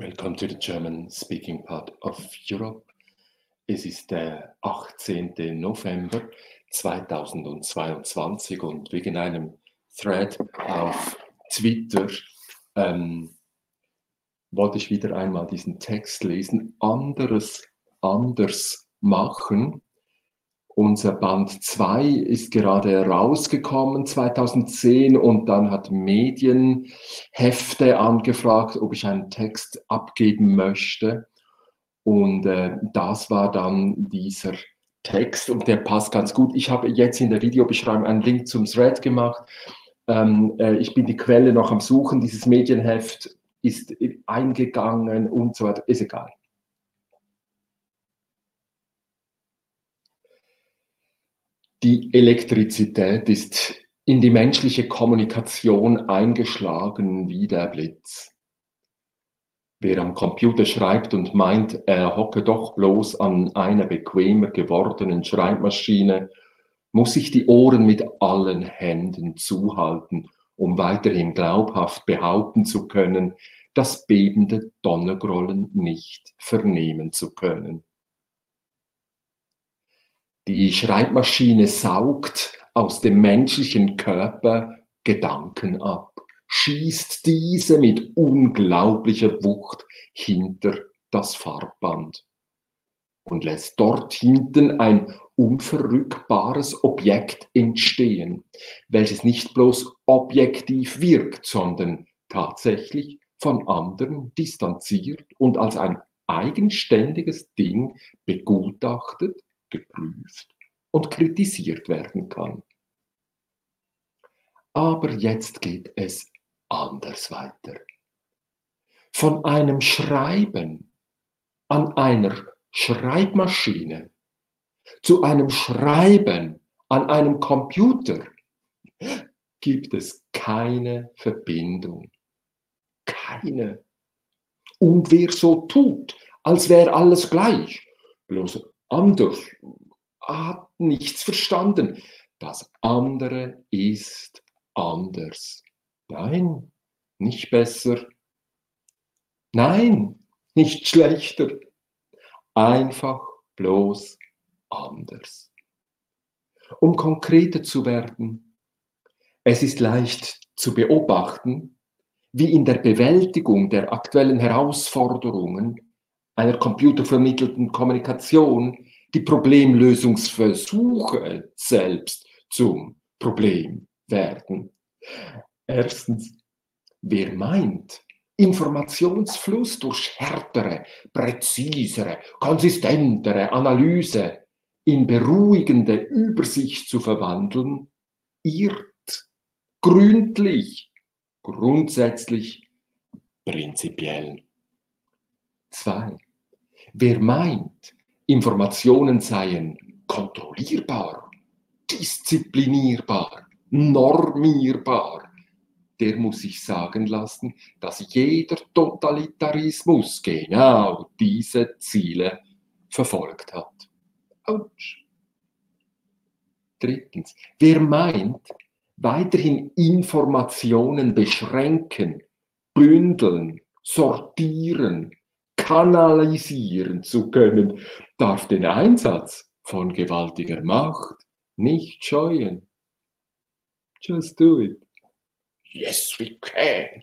Welcome to the German speaking part of Europe. Es ist der 18. November 2022 und wegen einem Thread auf Twitter ähm, wollte ich wieder einmal diesen Text lesen. Anderes anders machen. Unser Band 2 ist gerade rausgekommen 2010 und dann hat Medienhefte angefragt, ob ich einen Text abgeben möchte. Und äh, das war dann dieser Text und der passt ganz gut. Ich habe jetzt in der Videobeschreibung einen Link zum Thread gemacht. Ähm, äh, ich bin die Quelle noch am Suchen. Dieses Medienheft ist eingegangen und so weiter. Ist egal. Die Elektrizität ist in die menschliche Kommunikation eingeschlagen wie der Blitz. Wer am Computer schreibt und meint, er hocke doch bloß an einer bequemer gewordenen Schreibmaschine, muss sich die Ohren mit allen Händen zuhalten, um weiterhin glaubhaft behaupten zu können, das bebende Donnergrollen nicht vernehmen zu können. Die Schreibmaschine saugt aus dem menschlichen Körper Gedanken ab, schießt diese mit unglaublicher Wucht hinter das Farbband und lässt dort hinten ein unverrückbares Objekt entstehen, welches nicht bloß objektiv wirkt, sondern tatsächlich von anderen distanziert und als ein eigenständiges Ding begutachtet geprüft und kritisiert werden kann. Aber jetzt geht es anders weiter. Von einem Schreiben an einer Schreibmaschine zu einem Schreiben an einem Computer gibt es keine Verbindung. Keine. Und wer so tut, als wäre alles gleich, bloß anders, hat nichts verstanden. Das andere ist anders. Nein, nicht besser. Nein, nicht schlechter. Einfach bloß anders. Um konkreter zu werden, es ist leicht zu beobachten, wie in der Bewältigung der aktuellen Herausforderungen einer computervermittelten Kommunikation die Problemlösungsversuche selbst zum Problem werden. Erstens, wer meint, Informationsfluss durch härtere, präzisere, konsistentere Analyse in beruhigende Übersicht zu verwandeln, irrt gründlich, grundsätzlich, prinzipiell. Zwei. Wer meint, Informationen seien kontrollierbar, disziplinierbar, normierbar, der muss sich sagen lassen, dass jeder Totalitarismus genau diese Ziele verfolgt hat. Autsch. Drittens, wer meint, weiterhin Informationen beschränken, bündeln, sortieren, kanalisieren zu können, darf den Einsatz von gewaltiger Macht nicht scheuen. Just do it. Yes, we can.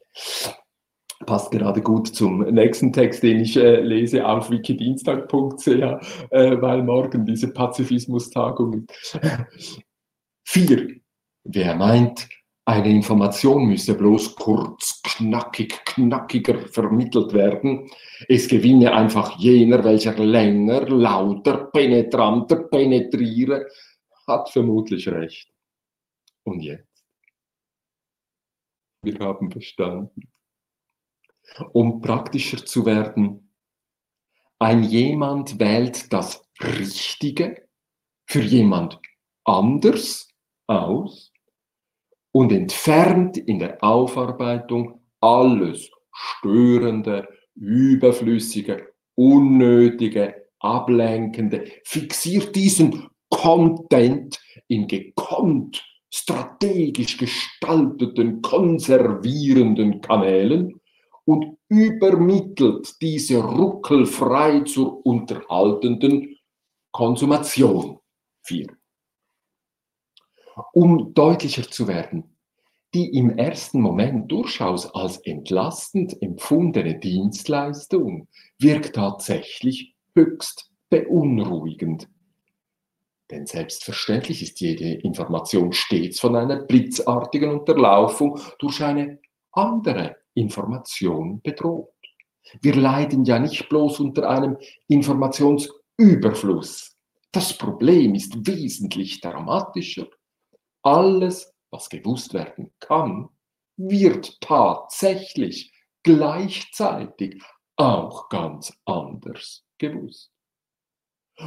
Passt gerade gut zum nächsten Text, den ich äh, lese auf wikidienstag.ch, äh, weil morgen diese Pazifismus-Tagung ist. Vier. Wer meint, eine Information müsse bloß kurz, knackig, knackiger vermittelt werden. Es gewinne einfach jener, welcher länger, lauter, penetranter penetriere, hat vermutlich recht. Und jetzt? Wir haben verstanden. Um praktischer zu werden, ein jemand wählt das Richtige für jemand anders aus und entfernt in der Aufarbeitung alles Störende, Überflüssige, Unnötige, Ablenkende, fixiert diesen Content in gekonnt, strategisch gestalteten, konservierenden Kanälen und übermittelt diese ruckelfrei zur unterhaltenden Konsumation führen. Um deutlicher zu werden, die im ersten Moment durchaus als entlastend empfundene Dienstleistung wirkt tatsächlich höchst beunruhigend. Denn selbstverständlich ist jede Information stets von einer blitzartigen Unterlaufung durch eine andere Information bedroht. Wir leiden ja nicht bloß unter einem Informationsüberfluss. Das Problem ist wesentlich dramatischer. Alles, was gewusst werden kann, wird tatsächlich gleichzeitig auch ganz anders gewusst.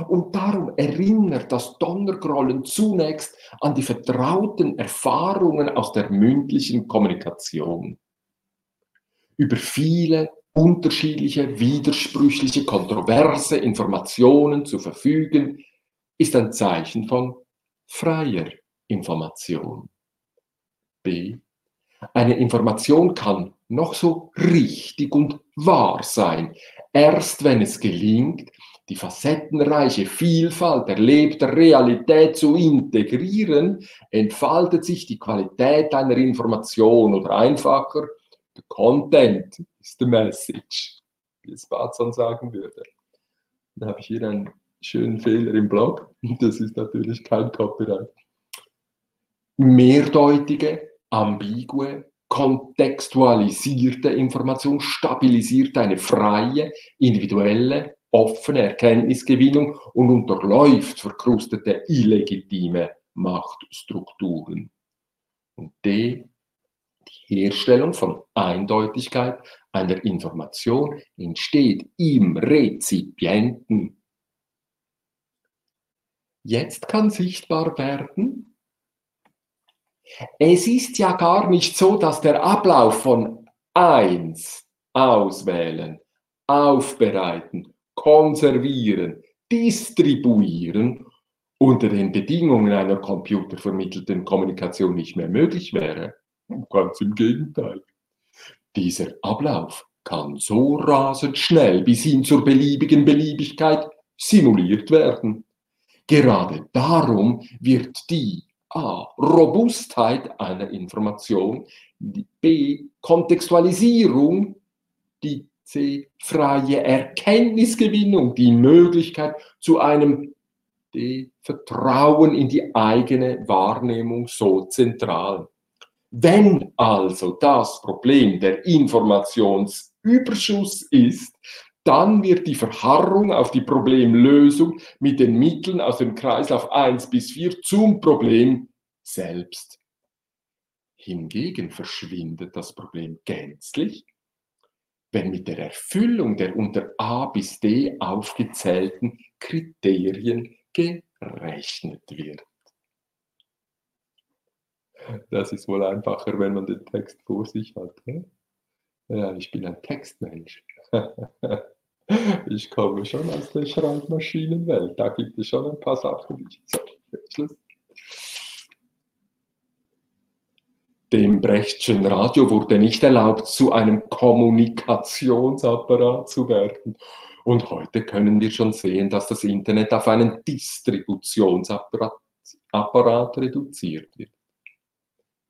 Und darum erinnert das Donnergrollen zunächst an die vertrauten Erfahrungen aus der mündlichen Kommunikation. Über viele unterschiedliche, widersprüchliche, kontroverse Informationen zu verfügen, ist ein Zeichen von freier Information. B. Eine Information kann noch so richtig und wahr sein, erst wenn es gelingt, die facettenreiche Vielfalt erlebter Realität zu integrieren, entfaltet sich die Qualität einer Information oder einfacher, the content is the message, wie es Barzan sagen würde. Da habe ich hier einen schönen Fehler im Blog, das ist natürlich kein Copyright. Mehrdeutige, ambigue, kontextualisierte Information stabilisiert eine freie, individuelle, offene Erkenntnisgewinnung und unterläuft verkrustete, illegitime Machtstrukturen. Und D, die Herstellung von Eindeutigkeit einer Information entsteht im Rezipienten. Jetzt kann sichtbar werden, es ist ja gar nicht so, dass der Ablauf von eins auswählen, aufbereiten, konservieren, distribuieren unter den Bedingungen einer computervermittelten Kommunikation nicht mehr möglich wäre. Ganz im Gegenteil. Dieser Ablauf kann so rasend schnell bis hin zur beliebigen Beliebigkeit simuliert werden. Gerade darum wird die A. Robustheit einer Information, B. Kontextualisierung, die C. Freie Erkenntnisgewinnung, die Möglichkeit zu einem D. Vertrauen in die eigene Wahrnehmung so zentral. Wenn also das Problem der Informationsüberschuss ist, dann wird die Verharrung auf die Problemlösung mit den Mitteln aus dem Kreislauf 1 bis 4 zum Problem selbst. Hingegen verschwindet das Problem gänzlich, wenn mit der Erfüllung der unter A bis D aufgezählten Kriterien gerechnet wird. Das ist wohl einfacher, wenn man den Text vor sich hat. Ne? Ja, ich bin ein Textmensch. ich komme schon aus der Schreibmaschinenwelt. Da gibt es schon ein paar Sachen, die ich. Schluss. Dem Brechtschen Radio wurde nicht erlaubt, zu einem Kommunikationsapparat zu werden. Und heute können wir schon sehen, dass das Internet auf einen Distributionsapparat Apparat reduziert wird.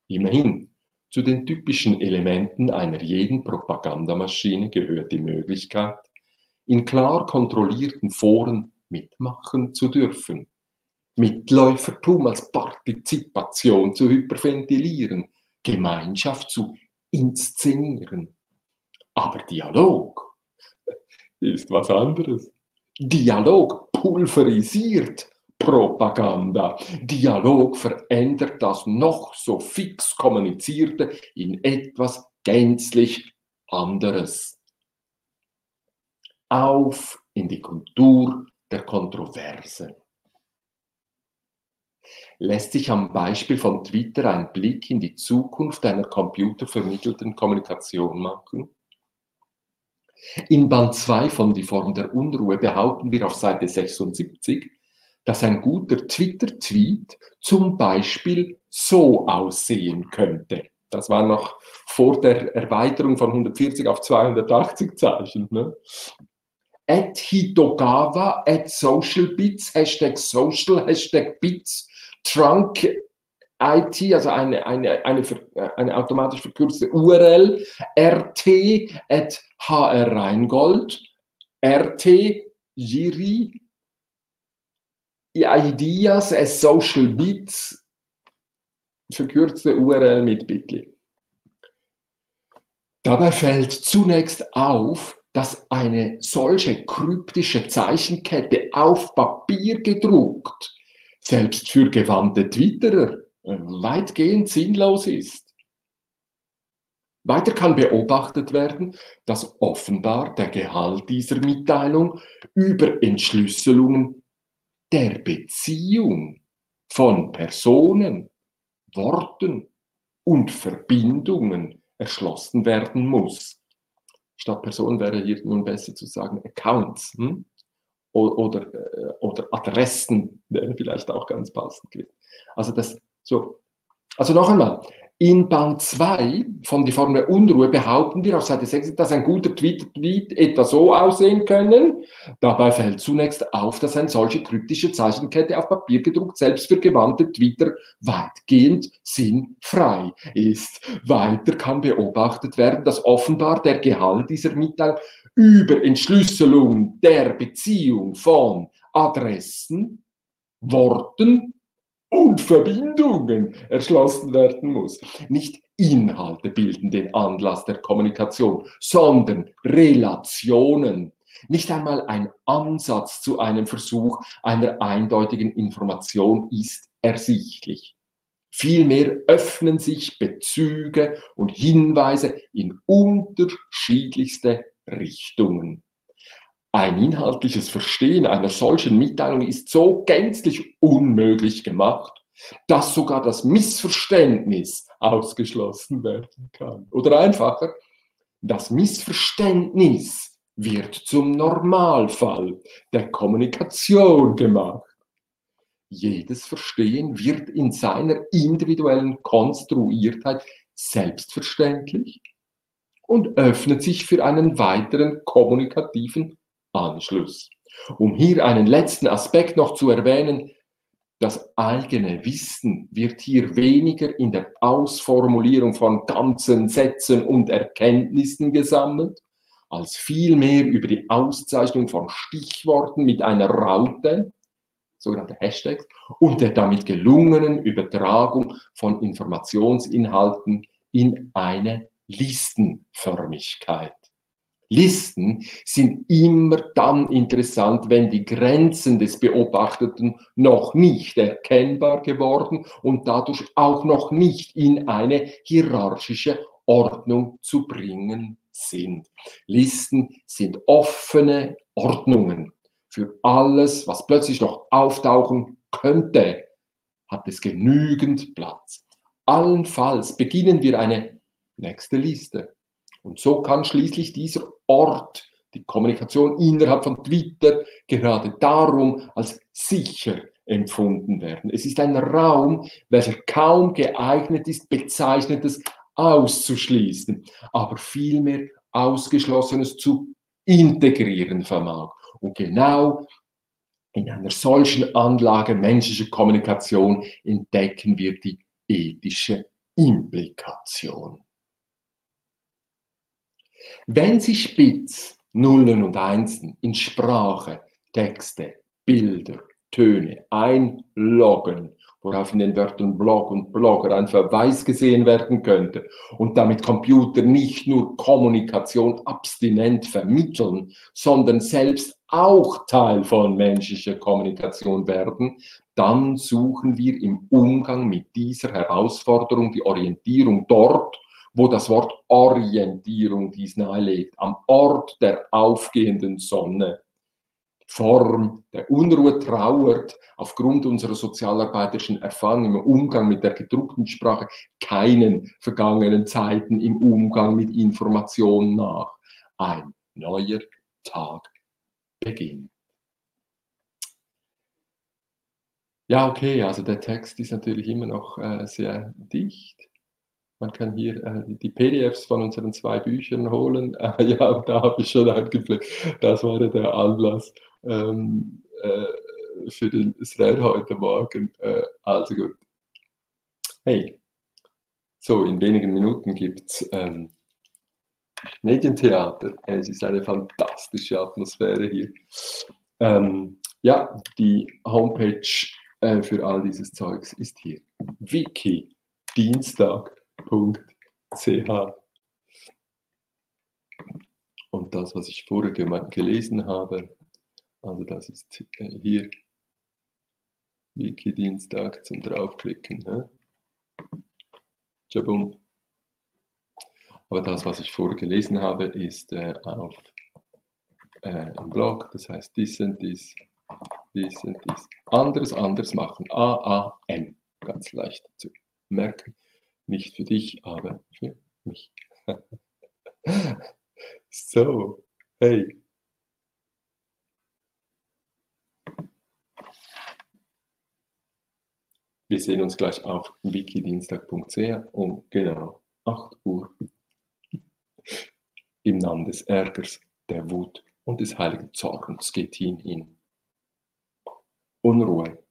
Immerhin, zu den typischen Elementen einer jeden Propagandamaschine gehört die Möglichkeit, in klar kontrollierten Foren mitmachen zu dürfen, Mitläufertum als Partizipation zu hyperventilieren, Gemeinschaft zu inszenieren. Aber Dialog ist was anderes. Dialog pulverisiert Propaganda. Dialog verändert das noch so fix kommunizierte in etwas gänzlich anderes. Auf in die Kultur der Kontroverse. Lässt sich am Beispiel von Twitter ein Blick in die Zukunft einer computervermittelten Kommunikation machen? In Band 2 von Die Form der Unruhe behaupten wir auf Seite 76, dass ein guter Twitter-Tweet zum Beispiel so aussehen könnte. Das war noch vor der Erweiterung von 140 auf 280 Zeichen. Ne? At Hitogawa, at SocialBits, Hashtag Social, Hashtag Bits, Trunk IT, also eine, eine, eine, eine automatisch verkürzte URL, rt at hr Reingold, rt Jiri, Ideas as Social Bits, verkürzte URL mit Bitly. Dabei fällt zunächst auf, dass eine solche kryptische Zeichenkette auf Papier gedruckt selbst für gewandte Twitterer äh, weitgehend sinnlos ist. Weiter kann beobachtet werden, dass offenbar der Gehalt dieser Mitteilung über Entschlüsselungen der Beziehung von Personen, Worten und Verbindungen erschlossen werden muss. Statt Person wäre hier nun besser zu sagen Accounts hm? oder, äh, oder Adressen wäre vielleicht auch ganz passend. Also das so. Also noch einmal, in Band 2 von Die Form der Unruhe behaupten wir auf Seite 6, dass ein guter Tweet, etwa so aussehen können. Dabei fällt zunächst auf, dass eine solche kryptische Zeichenkette auf Papier gedruckt selbst für gewandte Twitter weitgehend sinnfrei ist. Weiter kann beobachtet werden, dass offenbar der Gehalt dieser Mitteilung über Entschlüsselung der Beziehung von Adressen, Worten und Verbindungen erschlossen werden muss. Nicht Inhalte bilden den Anlass der Kommunikation, sondern Relationen. Nicht einmal ein Ansatz zu einem Versuch einer eindeutigen Information ist ersichtlich. Vielmehr öffnen sich Bezüge und Hinweise in unterschiedlichste Richtungen. Ein inhaltliches Verstehen einer solchen Mitteilung ist so gänzlich unmöglich gemacht, dass sogar das Missverständnis ausgeschlossen werden kann. Oder einfacher, das Missverständnis wird zum Normalfall der Kommunikation gemacht. Jedes Verstehen wird in seiner individuellen Konstruiertheit selbstverständlich und öffnet sich für einen weiteren kommunikativen Anschluss. Um hier einen letzten Aspekt noch zu erwähnen, das eigene Wissen wird hier weniger in der Ausformulierung von ganzen Sätzen und Erkenntnissen gesammelt, als vielmehr über die Auszeichnung von Stichworten mit einer Raute, sogenannte Hashtags, und der damit gelungenen Übertragung von Informationsinhalten in eine Listenförmigkeit. Listen sind immer dann interessant, wenn die Grenzen des Beobachteten noch nicht erkennbar geworden und dadurch auch noch nicht in eine hierarchische Ordnung zu bringen sind. Listen sind offene Ordnungen. Für alles, was plötzlich noch auftauchen könnte, hat es genügend Platz. Allenfalls beginnen wir eine nächste Liste und so kann schließlich dieser Ort, die Kommunikation innerhalb von Twitter, gerade darum als sicher empfunden werden. Es ist ein Raum, welcher kaum geeignet ist, Bezeichnetes auszuschließen, aber vielmehr Ausgeschlossenes zu integrieren vermag. Und genau in einer solchen Anlage menschlicher Kommunikation entdecken wir die ethische Implikation. Wenn Sie spitz Nullen und Einsen in Sprache, Texte, Bilder, Töne einloggen, worauf in den Wörtern Blog und Blogger ein Verweis gesehen werden könnte und damit Computer nicht nur Kommunikation abstinent vermitteln, sondern selbst auch Teil von menschlicher Kommunikation werden, dann suchen wir im Umgang mit dieser Herausforderung die Orientierung dort, wo das Wort Orientierung dies nahelegt, am Ort der aufgehenden Sonne. Form der Unruhe trauert aufgrund unserer sozialarbeiterischen Erfahrung im Umgang mit der gedruckten Sprache keinen vergangenen Zeiten im Umgang mit Informationen nach. Ein neuer Tag beginnt. Ja, okay, also der Text ist natürlich immer noch äh, sehr dicht. Man kann hier äh, die PDFs von unseren zwei Büchern holen. Äh, ja, da habe ich schon angepflegt. Das war der Anlass ähm, äh, für den Thread heute Morgen. Äh, also gut. Hey, so in wenigen Minuten gibt es ähm, Medientheater. Es ist eine fantastische Atmosphäre hier. Ähm, ja, die Homepage äh, für all dieses Zeugs ist hier. Wiki-Dienstag www.ch. Und das, was ich vorher gelesen habe, also das ist äh, hier Wiki-Dienstag zum draufklicken. Ne? Aber das, was ich vorher gelesen habe, ist äh, auf äh, im Blog, das heißt dies und dies, dies und dies. Anderes, anders machen. A-A-M. Ganz leicht zu merken. Nicht für dich, aber für mich. so, hey. Wir sehen uns gleich auf wikidienstag.ch um genau 8 Uhr im Namen des Ärgers, der Wut und des heiligen Zorns geht hin in Unruhe